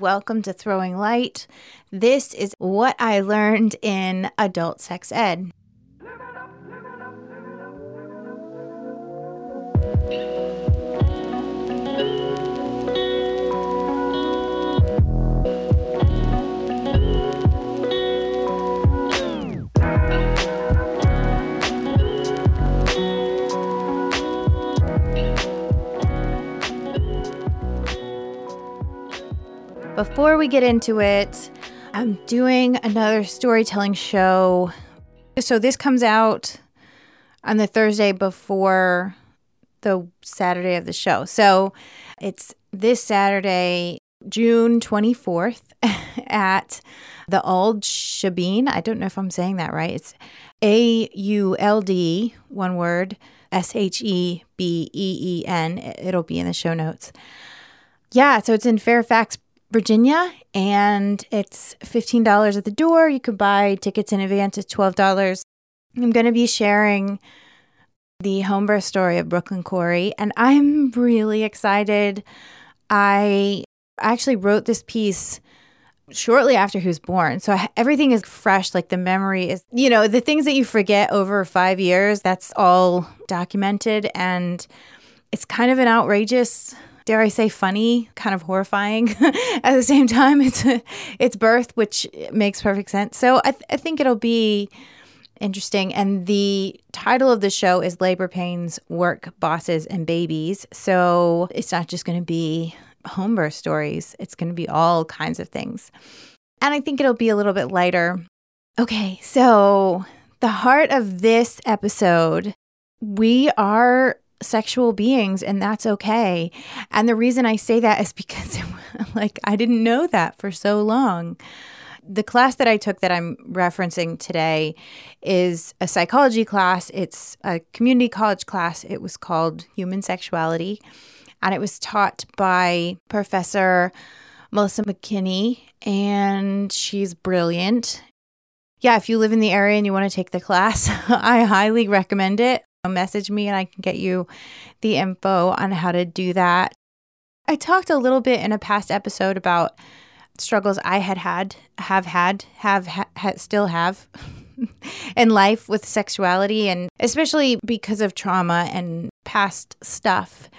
Welcome to Throwing Light. This is what I learned in adult sex ed. Before we get into it, I'm doing another storytelling show. So this comes out on the Thursday before the Saturday of the show. So it's this Saturday, June 24th at the Auld Shebeen. I don't know if I'm saying that right. It's A U L D, one word, S H E B E E N. It'll be in the show notes. Yeah, so it's in Fairfax, Virginia, and it's $15 at the door. You could buy tickets in advance, it's $12. I'm going to be sharing the home birth story of Brooklyn Corey, and I'm really excited. I actually wrote this piece shortly after he was born. So everything is fresh. Like the memory is, you know, the things that you forget over five years, that's all documented. And it's kind of an outrageous dare I say, funny, kind of horrifying. At the same time, it's it's birth, which makes perfect sense. So I, th- I think it'll be interesting. And the title of the show is Labor Pains, Work, Bosses, and Babies. So it's not just going to be home birth stories, it's going to be all kinds of things. And I think it'll be a little bit lighter. Okay, so the heart of this episode, we are sexual beings and that's okay. And the reason I say that is because like I didn't know that for so long. The class that I took that I'm referencing today is a psychology class. It's a community college class. It was called Human Sexuality and it was taught by Professor Melissa McKinney and she's brilliant yeah, if you live in the area and you want to take the class, I highly recommend it message me and I can get you the info on how to do that. I talked a little bit in a past episode about struggles I had had, have had, have ha- still have in life with sexuality and especially because of trauma and past stuff.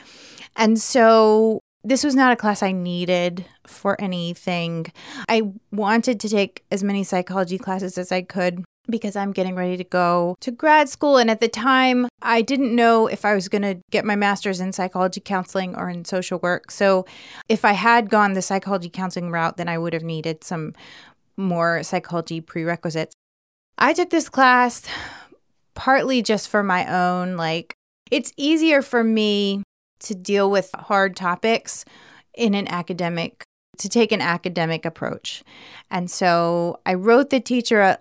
And so this was not a class I needed for anything. I wanted to take as many psychology classes as I could because I'm getting ready to go to grad school. And at the time, I didn't know if I was going to get my master's in psychology counseling or in social work. So if I had gone the psychology counseling route, then I would have needed some more psychology prerequisites. I took this class partly just for my own, like, it's easier for me to deal with hard topics in an academic to take an academic approach. And so I wrote the teacher a,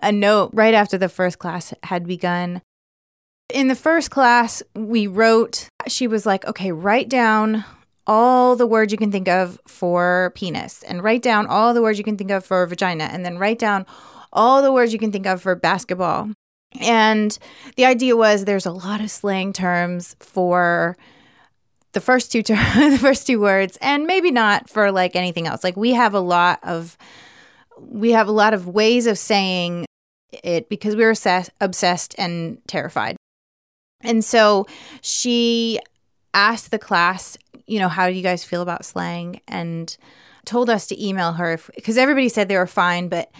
a, note right after the first class had begun. In the first class, we wrote, she was like, okay, write down all the words you can think of for penis, and write down all the words you can think of for vagina, and then write down all the words you can think of for basketball. And the idea was there's a lot of slang terms for the first two ter- the first two words and maybe not for like anything else. Like we have a lot of we have a lot of ways of saying it because we were obsessed, obsessed and terrified. And so she asked the class you know how do you guys feel about slang? And told us to email her because everybody said they were fine but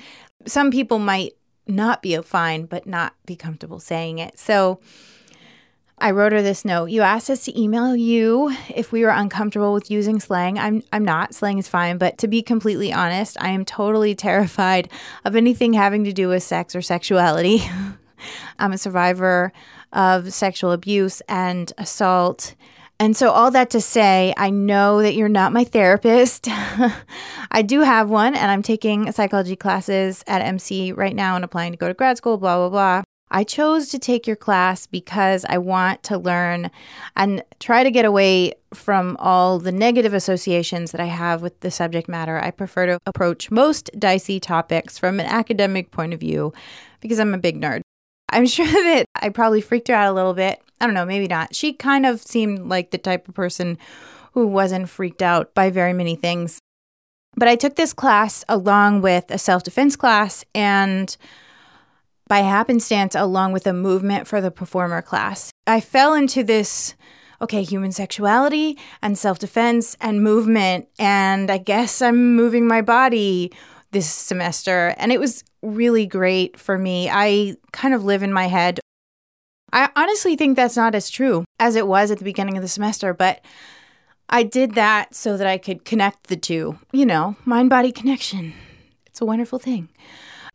some people might not be fine but not be comfortable saying it. So I wrote her this note. You asked us to email you if we were uncomfortable with using slang. I'm I'm not. Slang is fine, but to be completely honest, I am totally terrified of anything having to do with sex or sexuality. I'm a survivor of sexual abuse and assault. And so, all that to say, I know that you're not my therapist. I do have one, and I'm taking psychology classes at MC right now and applying to go to grad school, blah, blah, blah. I chose to take your class because I want to learn and try to get away from all the negative associations that I have with the subject matter. I prefer to approach most dicey topics from an academic point of view because I'm a big nerd. I'm sure that I probably freaked her out a little bit. I don't know, maybe not. She kind of seemed like the type of person who wasn't freaked out by very many things. But I took this class along with a self defense class and by happenstance, along with a movement for the performer class. I fell into this okay, human sexuality and self defense and movement. And I guess I'm moving my body this semester. And it was really great for me. I kind of live in my head. I honestly think that's not as true as it was at the beginning of the semester, but I did that so that I could connect the two, you know, mind body connection. It's a wonderful thing.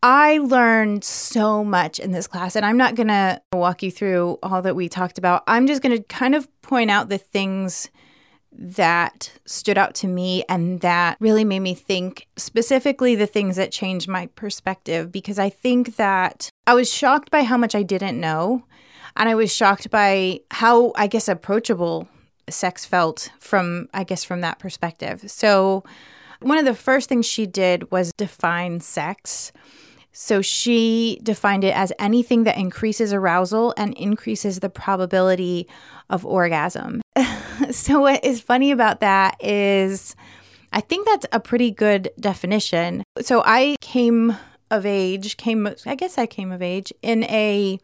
I learned so much in this class, and I'm not going to walk you through all that we talked about. I'm just going to kind of point out the things that stood out to me and that really made me think specifically the things that changed my perspective because I think that I was shocked by how much I didn't know. And I was shocked by how, I guess, approachable sex felt from, I guess, from that perspective. So, one of the first things she did was define sex. So she defined it as anything that increases arousal and increases the probability of orgasm. so, what is funny about that is I think that's a pretty good definition. So, I came of age, came, I guess I came of age in a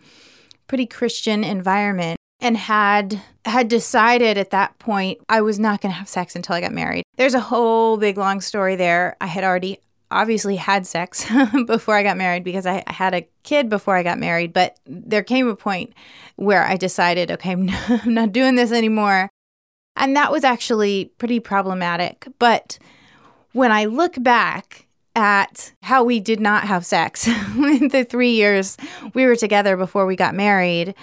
pretty Christian environment and had had decided at that point I was not going to have sex until I got married. There's a whole big long story there. I had already obviously had sex before I got married because I, had a kid before I got married, but there came a point where I decided, okay, I'm not doing this anymore. And that was actually pretty problematic. But when I look back at how we did not have sex in the three years we were together before we got married,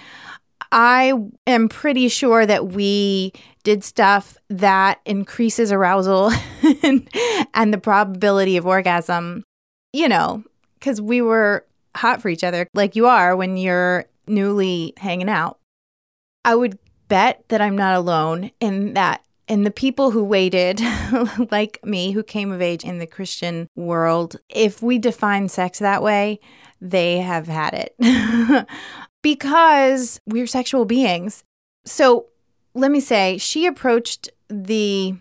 I am pretty sure that we did stuff that increases arousal and the probability of orgasm, you know, because we were hot for each other, like you are when you're newly hanging out. I would bet that I'm not alone in that. And the people who waited, like me, who came of age in the Christian world, if we define sex that way, they have had it. because we're sexual beings. So let me say, she approached the.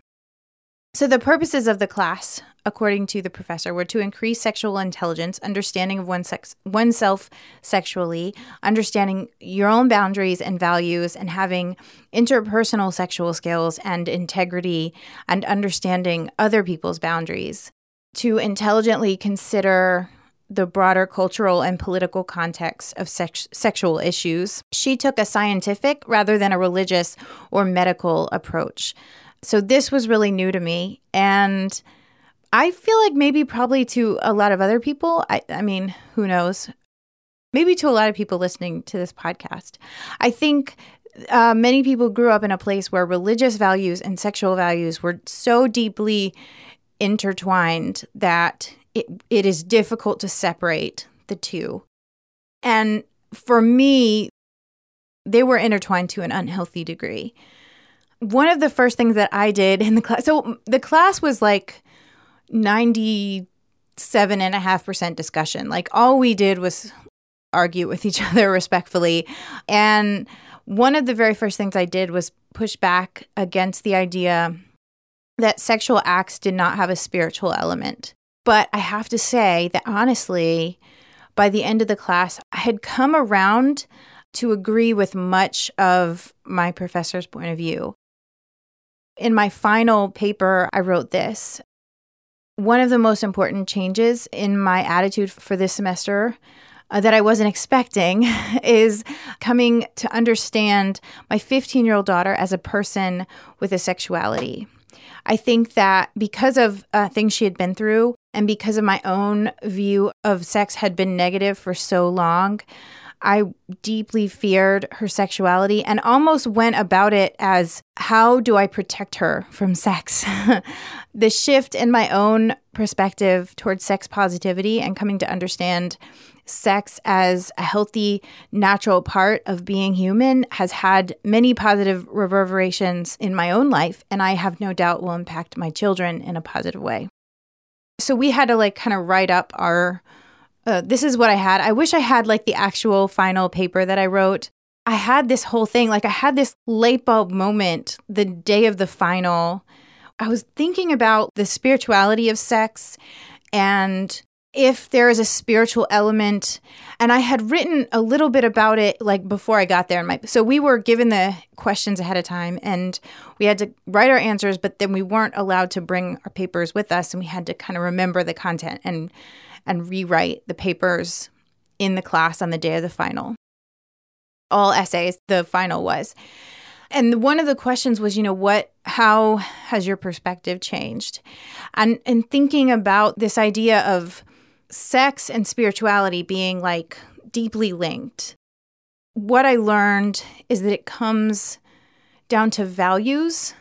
So the purposes of the class, according to the professor, were to increase sexual intelligence, understanding of one's sex, oneself sexually, understanding your own boundaries and values, and having interpersonal sexual skills and integrity, and understanding other people's boundaries. To intelligently consider the broader cultural and political context of sex- sexual issues. She took a scientific rather than a religious or medical approach. So this was really new to me. And I feel like maybe probably to a lot of other people, I, I mean, who knows? Maybe to a lot of people listening to this podcast. I think uh, many people grew up in a place where religious values and sexual values were so deeply intertwined that it, it is difficult to separate the two. And for me, they were intertwined to an unhealthy degree. One of the first things that I did in the class, so the class was like 97.5% discussion. Like all we did was argue with each other respectfully. And one of the very first things I did was push back against the idea that sexual acts did not have a spiritual element. But I have to say that honestly, by the end of the class, I had come around to agree with much of my professor's point of view. In my final paper, I wrote this. One of the most important changes in my attitude for this semester uh, that I wasn't expecting is coming to understand my 15 year old daughter as a person with a sexuality. I think that because of uh, things she had been through and because of my own view of sex had been negative for so long, I deeply feared her sexuality and almost went about it as how do I protect her from sex? the shift in my own perspective towards sex positivity and coming to understand sex as a healthy, natural part of being human has had many positive reverberations in my own life, and I have no doubt will impact my children in a positive way. So we had to like kind of write up our. Uh, this is what I had. I wish I had like the actual final paper that I wrote. I had this whole thing, like I had this light bulb moment the day of the final I was thinking about the spirituality of sex and if there is a spiritual element and i had written a little bit about it like before i got there my, so we were given the questions ahead of time and we had to write our answers but then we weren't allowed to bring our papers with us and we had to kind of remember the content and and rewrite the papers in the class on the day of the final all essays the final was and one of the questions was, you know, what how has your perspective changed? And and thinking about this idea of sex and spirituality being like deeply linked. What I learned is that it comes down to values.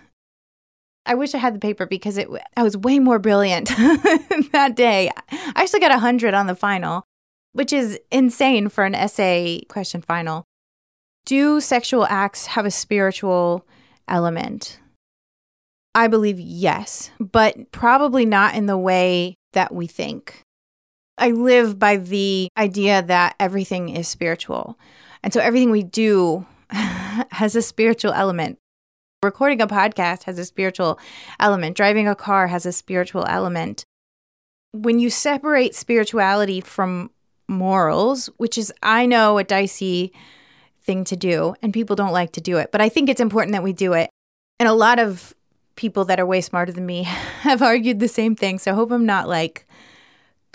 I wish I had the paper because it I was way more brilliant that day. I actually got 100 on the final, which is insane for an essay question final. Do sexual acts have a spiritual element? I believe yes, but probably not in the way that we think. I live by the idea that everything is spiritual. And so everything we do has a spiritual element. Recording a podcast has a spiritual element. Driving a car has a spiritual element. When you separate spirituality from morals, which is, I know, a dicey thing to do, and people don't like to do it. But I think it's important that we do it. And a lot of people that are way smarter than me have argued the same thing. So I hope I'm not like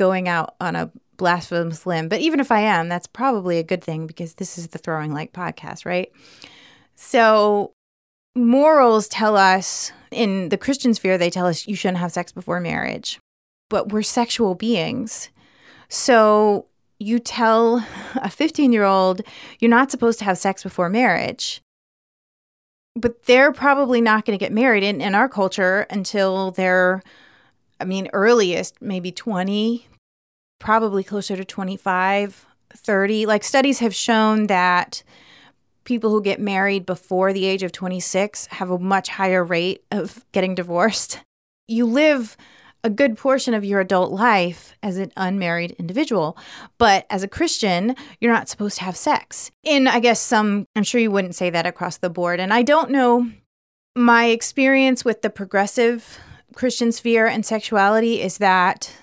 going out on a blasphemous limb. But even if I am, that's probably a good thing because this is the Throwing Light podcast, right? So morals tell us in the Christian sphere, they tell us you shouldn't have sex before marriage. But we're sexual beings. So you tell a 15 year old you're not supposed to have sex before marriage. But they're probably not going to get married in, in our culture until they're, I mean, earliest, maybe 20, probably closer to 25, 30. Like studies have shown that people who get married before the age of 26 have a much higher rate of getting divorced. You live a good portion of your adult life as an unmarried individual. But as a Christian, you're not supposed to have sex. In, I guess, some, I'm sure you wouldn't say that across the board. And I don't know my experience with the progressive Christian sphere and sexuality is that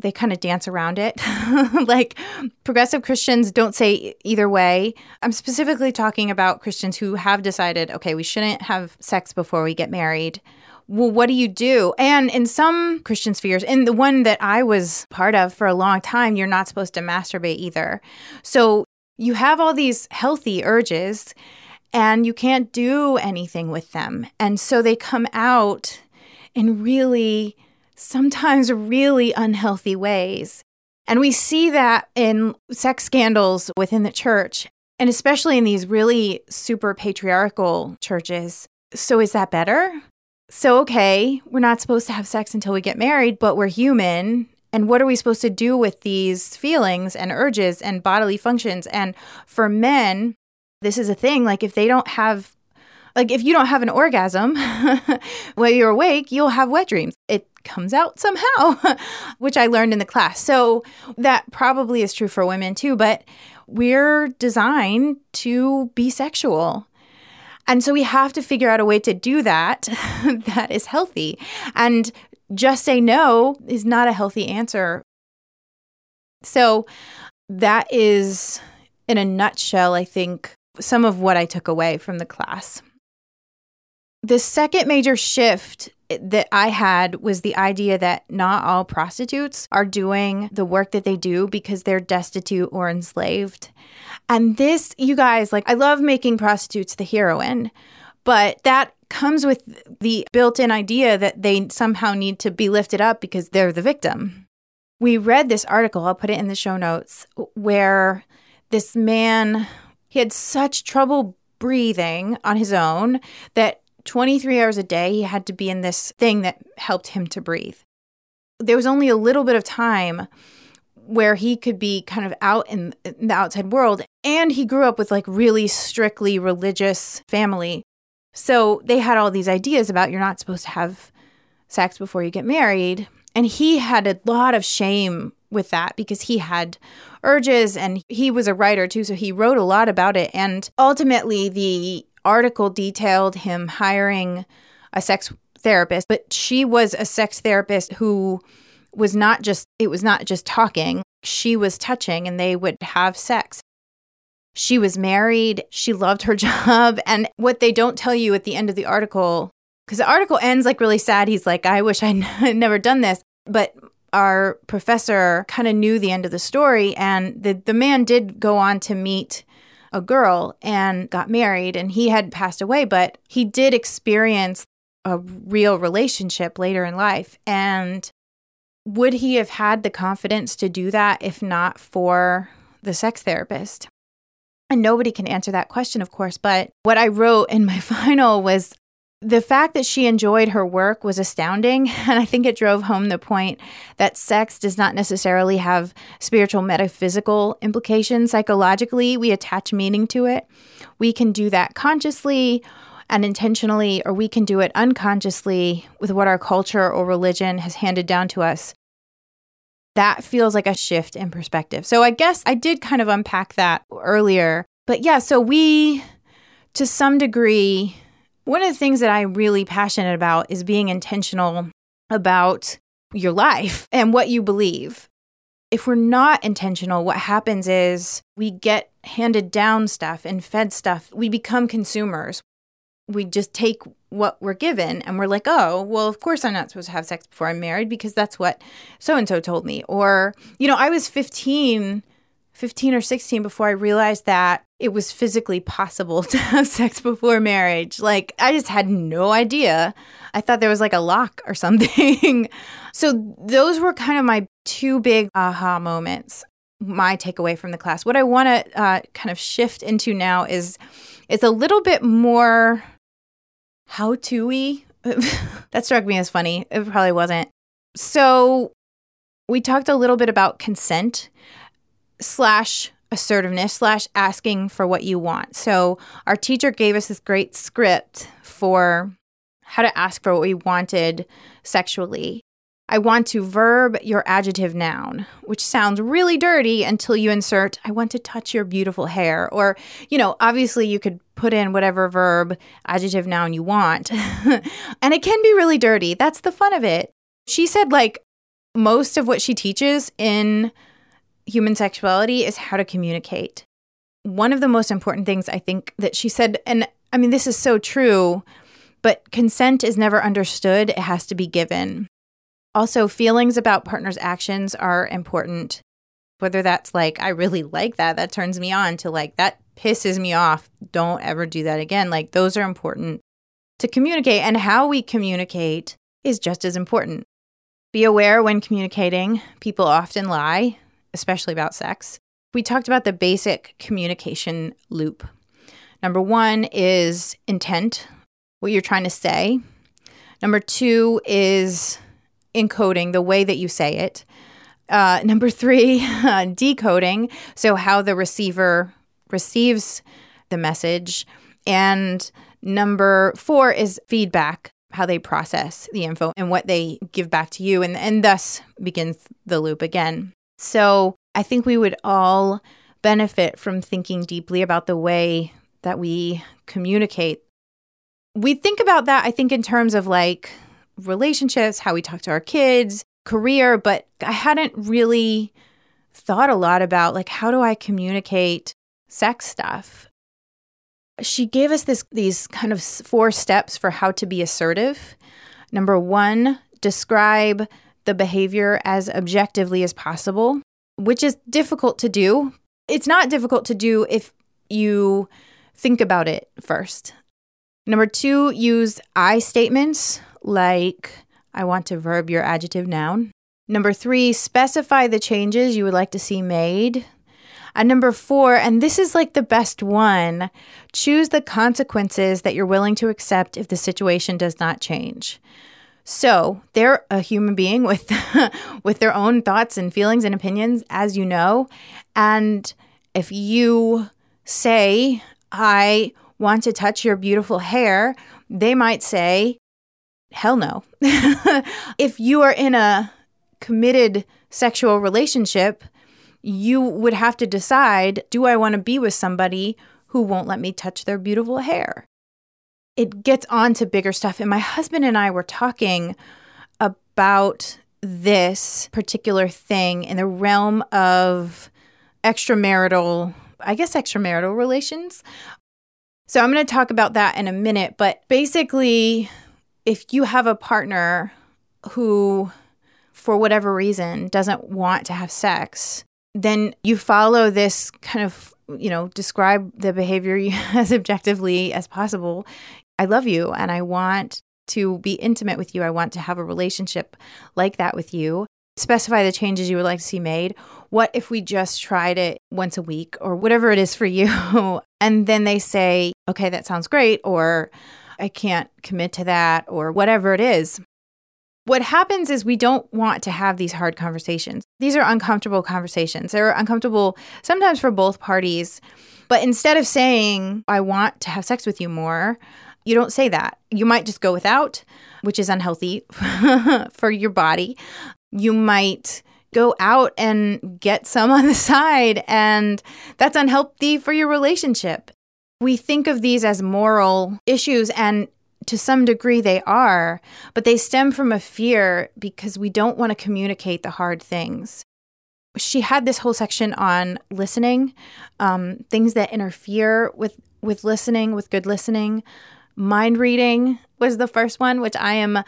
they kind of dance around it. like progressive Christians don't say either way. I'm specifically talking about Christians who have decided, okay, we shouldn't have sex before we get married well, what do you do? And in some Christian spheres, in the one that I was part of for a long time, you're not supposed to masturbate either. So you have all these healthy urges and you can't do anything with them. And so they come out in really, sometimes really unhealthy ways. And we see that in sex scandals within the church, and especially in these really super patriarchal churches. So, is that better? So, okay, we're not supposed to have sex until we get married, but we're human. And what are we supposed to do with these feelings and urges and bodily functions? And for men, this is a thing. Like, if they don't have, like, if you don't have an orgasm while you're awake, you'll have wet dreams. It comes out somehow, which I learned in the class. So, that probably is true for women too. But we're designed to be sexual. And so we have to figure out a way to do that that is healthy. And just say no is not a healthy answer. So that is, in a nutshell, I think, some of what I took away from the class. The second major shift that I had was the idea that not all prostitutes are doing the work that they do because they're destitute or enslaved. And this, you guys, like, I love making prostitutes the heroine, but that comes with the built in idea that they somehow need to be lifted up because they're the victim. We read this article, I'll put it in the show notes, where this man, he had such trouble breathing on his own that 23 hours a day he had to be in this thing that helped him to breathe. There was only a little bit of time where he could be kind of out in, the outside world. And he grew up with like really strictly religious family. So they had all these ideas about you're not supposed to have sex before you get married. And he had a lot of shame with that because he had urges and he was a writer too. So he wrote a lot about it. And ultimately, the article detailed him hiring a sex therapist, but she was a sex therapist who was not just it was not just talking. She was touching and they would have sex. She was married, she loved her job, and what they don't tell you at the end of the article because the article ends like really sad. He's like, I wish I never done this. But our professor kind of knew the end of the story. And the, the man did go on to meet a girl and got married, and he had passed away, but he did experience a real relationship later in life. And would he have had the confidence to do that if not for the sex therapist? And nobody can answer that question, of course. But what I wrote in my final was the fact that she enjoyed her work was astounding, and I think it drove home the point that sex does not necessarily have spiritual, metaphysical implications. Psychologically, we attach meaning to it. We can do that consciously and intentionally, or we can do it unconsciously with what our culture or religion has handed down to us. That feels like a shift in perspective. So I guess I did kind of unpack that earlier. But yeah, so we, to some degree, one of the things that I'm really passionate about is being intentional about your life and what you believe. If we're not intentional, what happens is we get handed down stuff and fed stuff. We become consumers. We just take what we're given and we're like, oh, well, of course I'm not supposed to have sex before I'm married because that's what so and so told me. Or, you know, I was 15 15 or 16 before I realized that it was physically possible to have sex before marriage. Like, I just had no idea. I thought there was like a lock or something. so, those were kind of my two big aha moments, my takeaway from the class. What I want to uh, kind of shift into now is it's a little bit more how to y. that struck me as funny. It probably wasn't. So, we talked a little bit about consent slash assertiveness slash asking for what you want. So our teacher gave us this great script for how to ask for what we wanted sexually. I want to verb your adjective noun, which sounds really dirty until you insert, I want to touch your beautiful hair. Or, you know, obviously you could put in whatever verb, adjective, noun you want. and it can be really dirty. That's the fun of it. She said, like, most of what she teaches in human sexuality is how to communicate. One of the most important things I think that she said, and I mean, this is so true, but consent is never understood, it has to be given. Also, feelings about partners' actions are important. Whether that's like, I really like that, that turns me on, to like, that pisses me off, don't ever do that again. Like, those are important to communicate, and how we communicate is just as important. Be aware when communicating, people often lie especially about sex. We talked about the basic communication loop. Number one is intent, what you're trying to say. Number two is encoding, the way that you say it. Uh, number three, decoding, so how the receiver receives the message. And number four is feedback, how they process the info and what they give back to you. And, and thus begins the loop again. So I think we would all benefit from thinking deeply about the way that we communicate. We think about that, I think, in terms of like relationships, how we talk to our kids, career, but I hadn't really thought a lot about like how do I communicate sex stuff. She gave us this these kind of four steps for how to be assertive. Number 1, describe the behavior as objectively as possible, which is difficult to do. It's not difficult to do if you think about it first. Number two, use I statements like I want to verb your adjective noun. Number three, specify the changes you would like to see made. And number four, and this is like the best one, choose the consequences that you're willing to accept if the situation does not change. So they're a human being with with their own thoughts and feelings and opinions, as you know. And if you say, I want to touch your beautiful hair, they might say, hell no. if you are in a committed sexual relationship, you would have to decide do I want to be with somebody who won't let me touch their beautiful hair? It gets on to bigger stuff. And my husband and I were talking about this particular thing in the realm of extramarital, I guess, extramarital relations. So I'm going to talk about that in a minute. But basically, if you have a partner who, for whatever reason, doesn't want to have sex, then you follow this kind of, you know, describe the behavior as objectively as possible. I love you and I want to be intimate with you. I want to have a relationship like that with you. Specify the changes you would like to see made. What if we just tried it once a week or whatever it is for you? and then they say, okay, that sounds great, or I can't commit to that, or whatever it is. What happens is we don't want to have these hard conversations. These are uncomfortable conversations. They're uncomfortable sometimes for both parties. But instead of saying, I want to have sex with you more, you don't say that. You might just go without, which is unhealthy for your body. You might go out and get some on the side, and that's unhealthy for your relationship. We think of these as moral issues, and to some degree they are, but they stem from a fear because we don't want to communicate the hard things. She had this whole section on listening, um, things that interfere with with listening, with good listening. Mind reading was the first one, which I am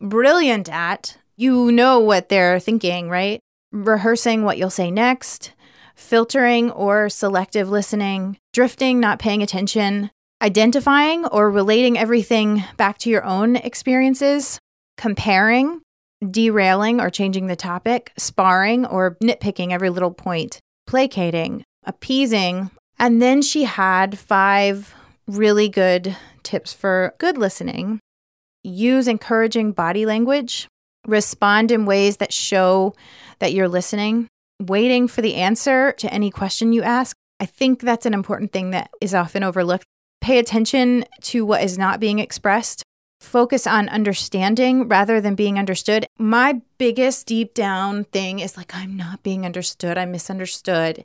brilliant at. You know what they're thinking, right? Rehearsing what you'll say next, filtering or selective listening, drifting, not paying attention, identifying or relating everything back to your own experiences, comparing, derailing or changing the topic, sparring or nitpicking every little point, placating, appeasing. And then she had five really good tips for good listening use encouraging body language, respond in ways that show that you're listening, waiting for the answer to any question you ask. I think that's an important thing that is often overlooked. Pay attention to what is not being expressed. Focus on understanding rather than being understood. My biggest deep down thing is like, I'm not being understood. I'm misunderstood.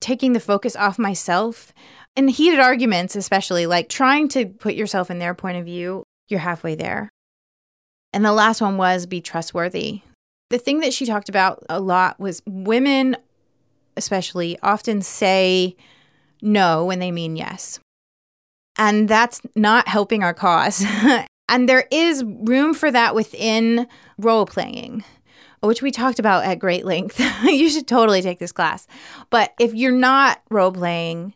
Taking the focus off myself in heated arguments, especially like trying to put yourself in their point of view, you're halfway there. And the last one was be trustworthy. The thing that she talked about a lot was women, especially, often say no when they mean yes. And that's not helping our cause. and there is room for that within role playing which we talked about at great length. you should totally take this class. But if you're not role playing,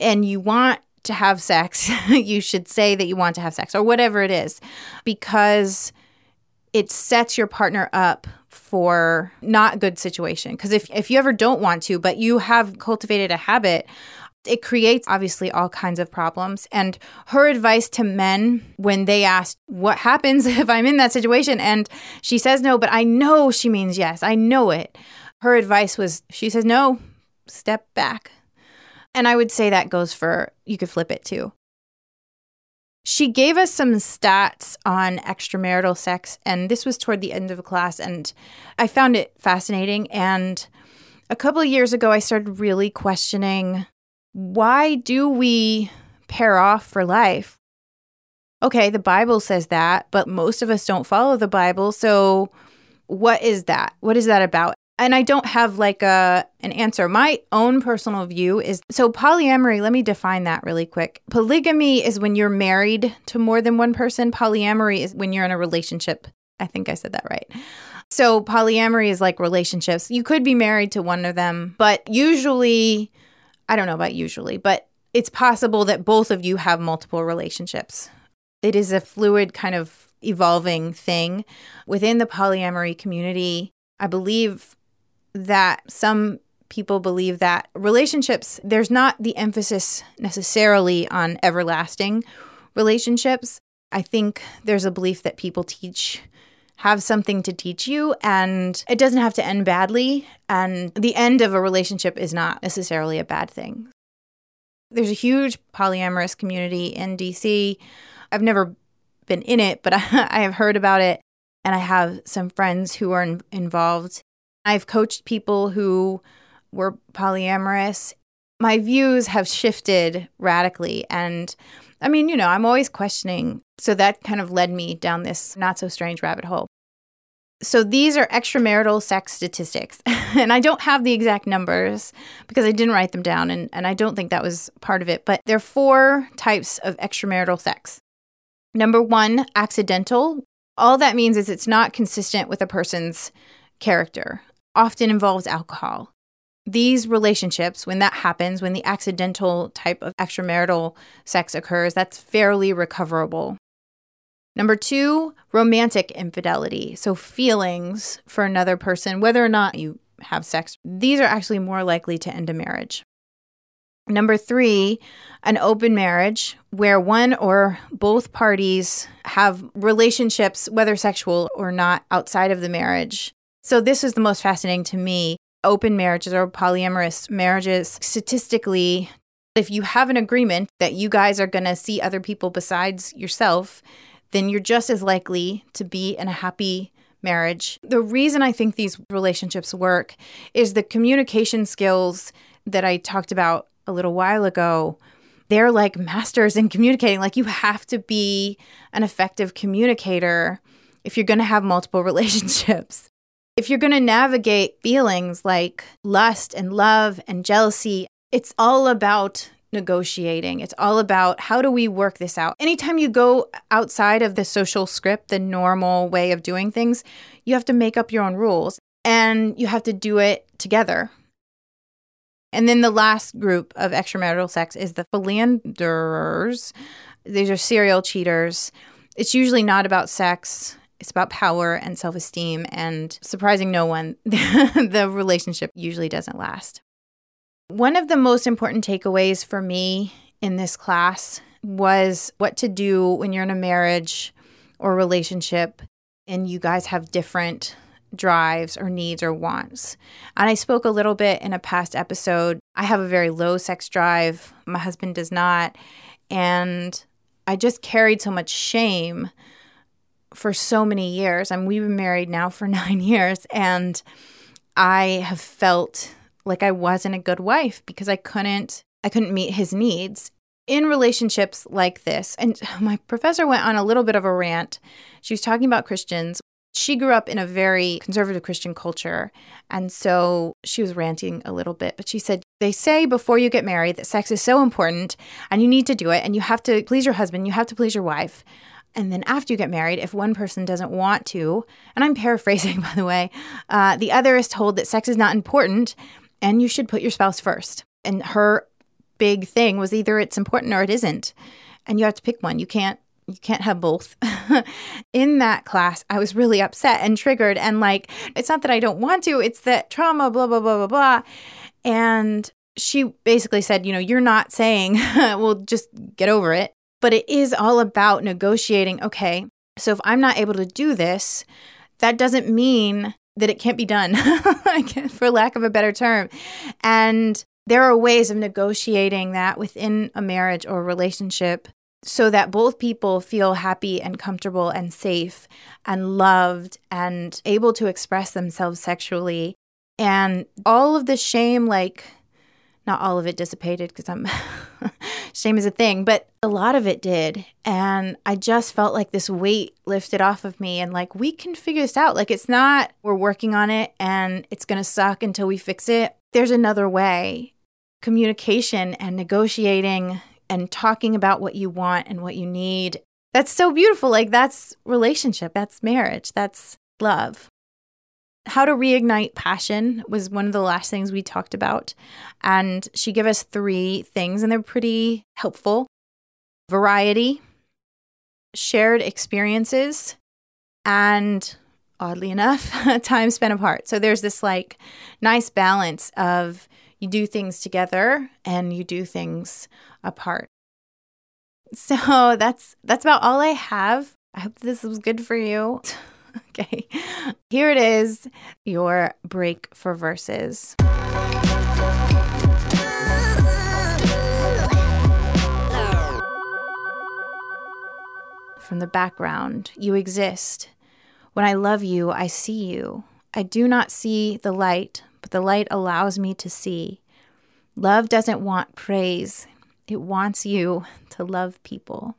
and you want to have sex, you should say that you want to have sex or whatever it is because it sets your partner up for not good situation. Because if, if you ever don't want to but you have cultivated a habit it creates obviously all kinds of problems. And her advice to men when they asked what happens if i'm in that situation? and she says no but i know she means yes. I know it. Her advice was she says no step back and I would say that goes for, you could flip it too. She gave us some stats on extramarital sex, and this was toward the end of the class, and I found it fascinating. And a couple of years ago, I started really questioning why do we pair off for life? Okay, the Bible says that, but most of us don't follow the Bible. So, what is that? What is that about? And I don't have like a an answer. My own personal view is so polyamory, let me define that really quick. Polygamy is when you're married to more than one person. Polyamory is when you're in a relationship. I think I said that right. So polyamory is like relationships. You could be married to one of them, but usually I don't know about usually, but it's possible that both of you have multiple relationships. It is a fluid kind of evolving thing within the polyamory community. I believe that some people believe that relationships, there's not the emphasis necessarily on everlasting relationships. I think there's a belief that people teach have something to teach you and it doesn't have to end badly and the end of a relationship is not necessarily a bad thing. There's a huge polyamorous community in DC. I've never been in it, but I, have heard about it and I have some friends who are in, involved I've coached people who were polyamorous. My views have shifted radically, and I mean, you know, I'm always questioning. So that kind of led me down this not so strange rabbit hole. So these are extramarital sex statistics. and I don't have the exact numbers because I didn't write them down and, and I don't think that was part of it. But there are four types of extramarital sex. Number one, accidental. All that means is it's not consistent with a person's character, often involves alcohol. These relationships, when that happens, when the accidental type of extramarital sex occurs, that's fairly recoverable. Number two, romantic infidelity. So, feelings for another person, whether or not you have sex, these are actually more likely to end a marriage. Number three, an open marriage where one or both parties have relationships, whether sexual or not, outside of the marriage. So, this is the most fascinating to me. Open marriages or polyamorous marriages, statistically, if you have an agreement that you guys are going to see other people besides yourself, then you're just as likely to be in a happy marriage. The reason I think these relationships work is the communication skills that I talked about a little while ago. They're like masters in communicating. Like you have to be an effective communicator if you're going to have multiple relationships. If you're going to navigate feelings like lust and love and jealousy, it's all about negotiating. It's all about how do we work this out. Anytime you go outside of the social script, the normal way of doing things, you have to make up your own rules and you have to do it together. And then the last group of extramarital sex is the philanderers. These are serial cheaters. It's usually not about sex. It's about power and self esteem. And surprising no one, the relationship usually doesn't last. One of the most important takeaways for me in this class was what to do when you're in a marriage or relationship and you guys have different drives or needs or wants. And I spoke a little bit in a past episode. I have a very low sex drive, my husband does not. And I just carried so much shame for so many years. I mean, we've been married now for nine years, and I have felt like I wasn't a good wife because I couldn't I couldn't meet his needs in relationships like this. And my professor went on a little bit of a rant. She was talking about Christians. She grew up in a very conservative Christian culture. And so she was ranting a little bit, but she said, They say before you get married that sex is so important and you need to do it and you have to please your husband, you have to please your wife. And then after you get married, if one person doesn't want to, and I'm paraphrasing by the way, uh, the other is told that sex is not important and you should put your spouse first. And her big thing was either it's important or it isn't. And you have to pick one. You can't you can't have both. in that class, I was really upset and triggered and like it's not that I don't want to, it's that trauma blah blah blah blah blah. And she basically said, you know, you're not saying, well, just get over it. But it is all about negotiating. Okay, so if I'm not able to do this, that doesn't mean that it can't be done, for lack of a better term. And there are ways of negotiating that within a marriage or a relationship so that both people feel happy and comfortable and safe and loved and able to express themselves sexually. And all of the shame, like, not all of it dissipated because I'm shame is a thing, but a lot of it did. And I just felt like this weight lifted off of me and like we can figure this out. Like it's not we're working on it and it's going to suck until we fix it. There's another way. Communication and negotiating and talking about what you want and what you need. That's so beautiful. Like that's relationship, that's marriage, that's love how to reignite passion was one of the last things we talked about. And she gave us three things, and they're pretty helpful variety, shared experiences, and oddly enough, time spent apart. So there's this like nice balance of you do things together and you do things apart. So that's that's about all I have. I hope this was good for you. okay. Here it is your break for verses. From the background, you exist. When I love you, I see you. I do not see the light, but the light allows me to see. Love doesn't want praise, it wants you to love people.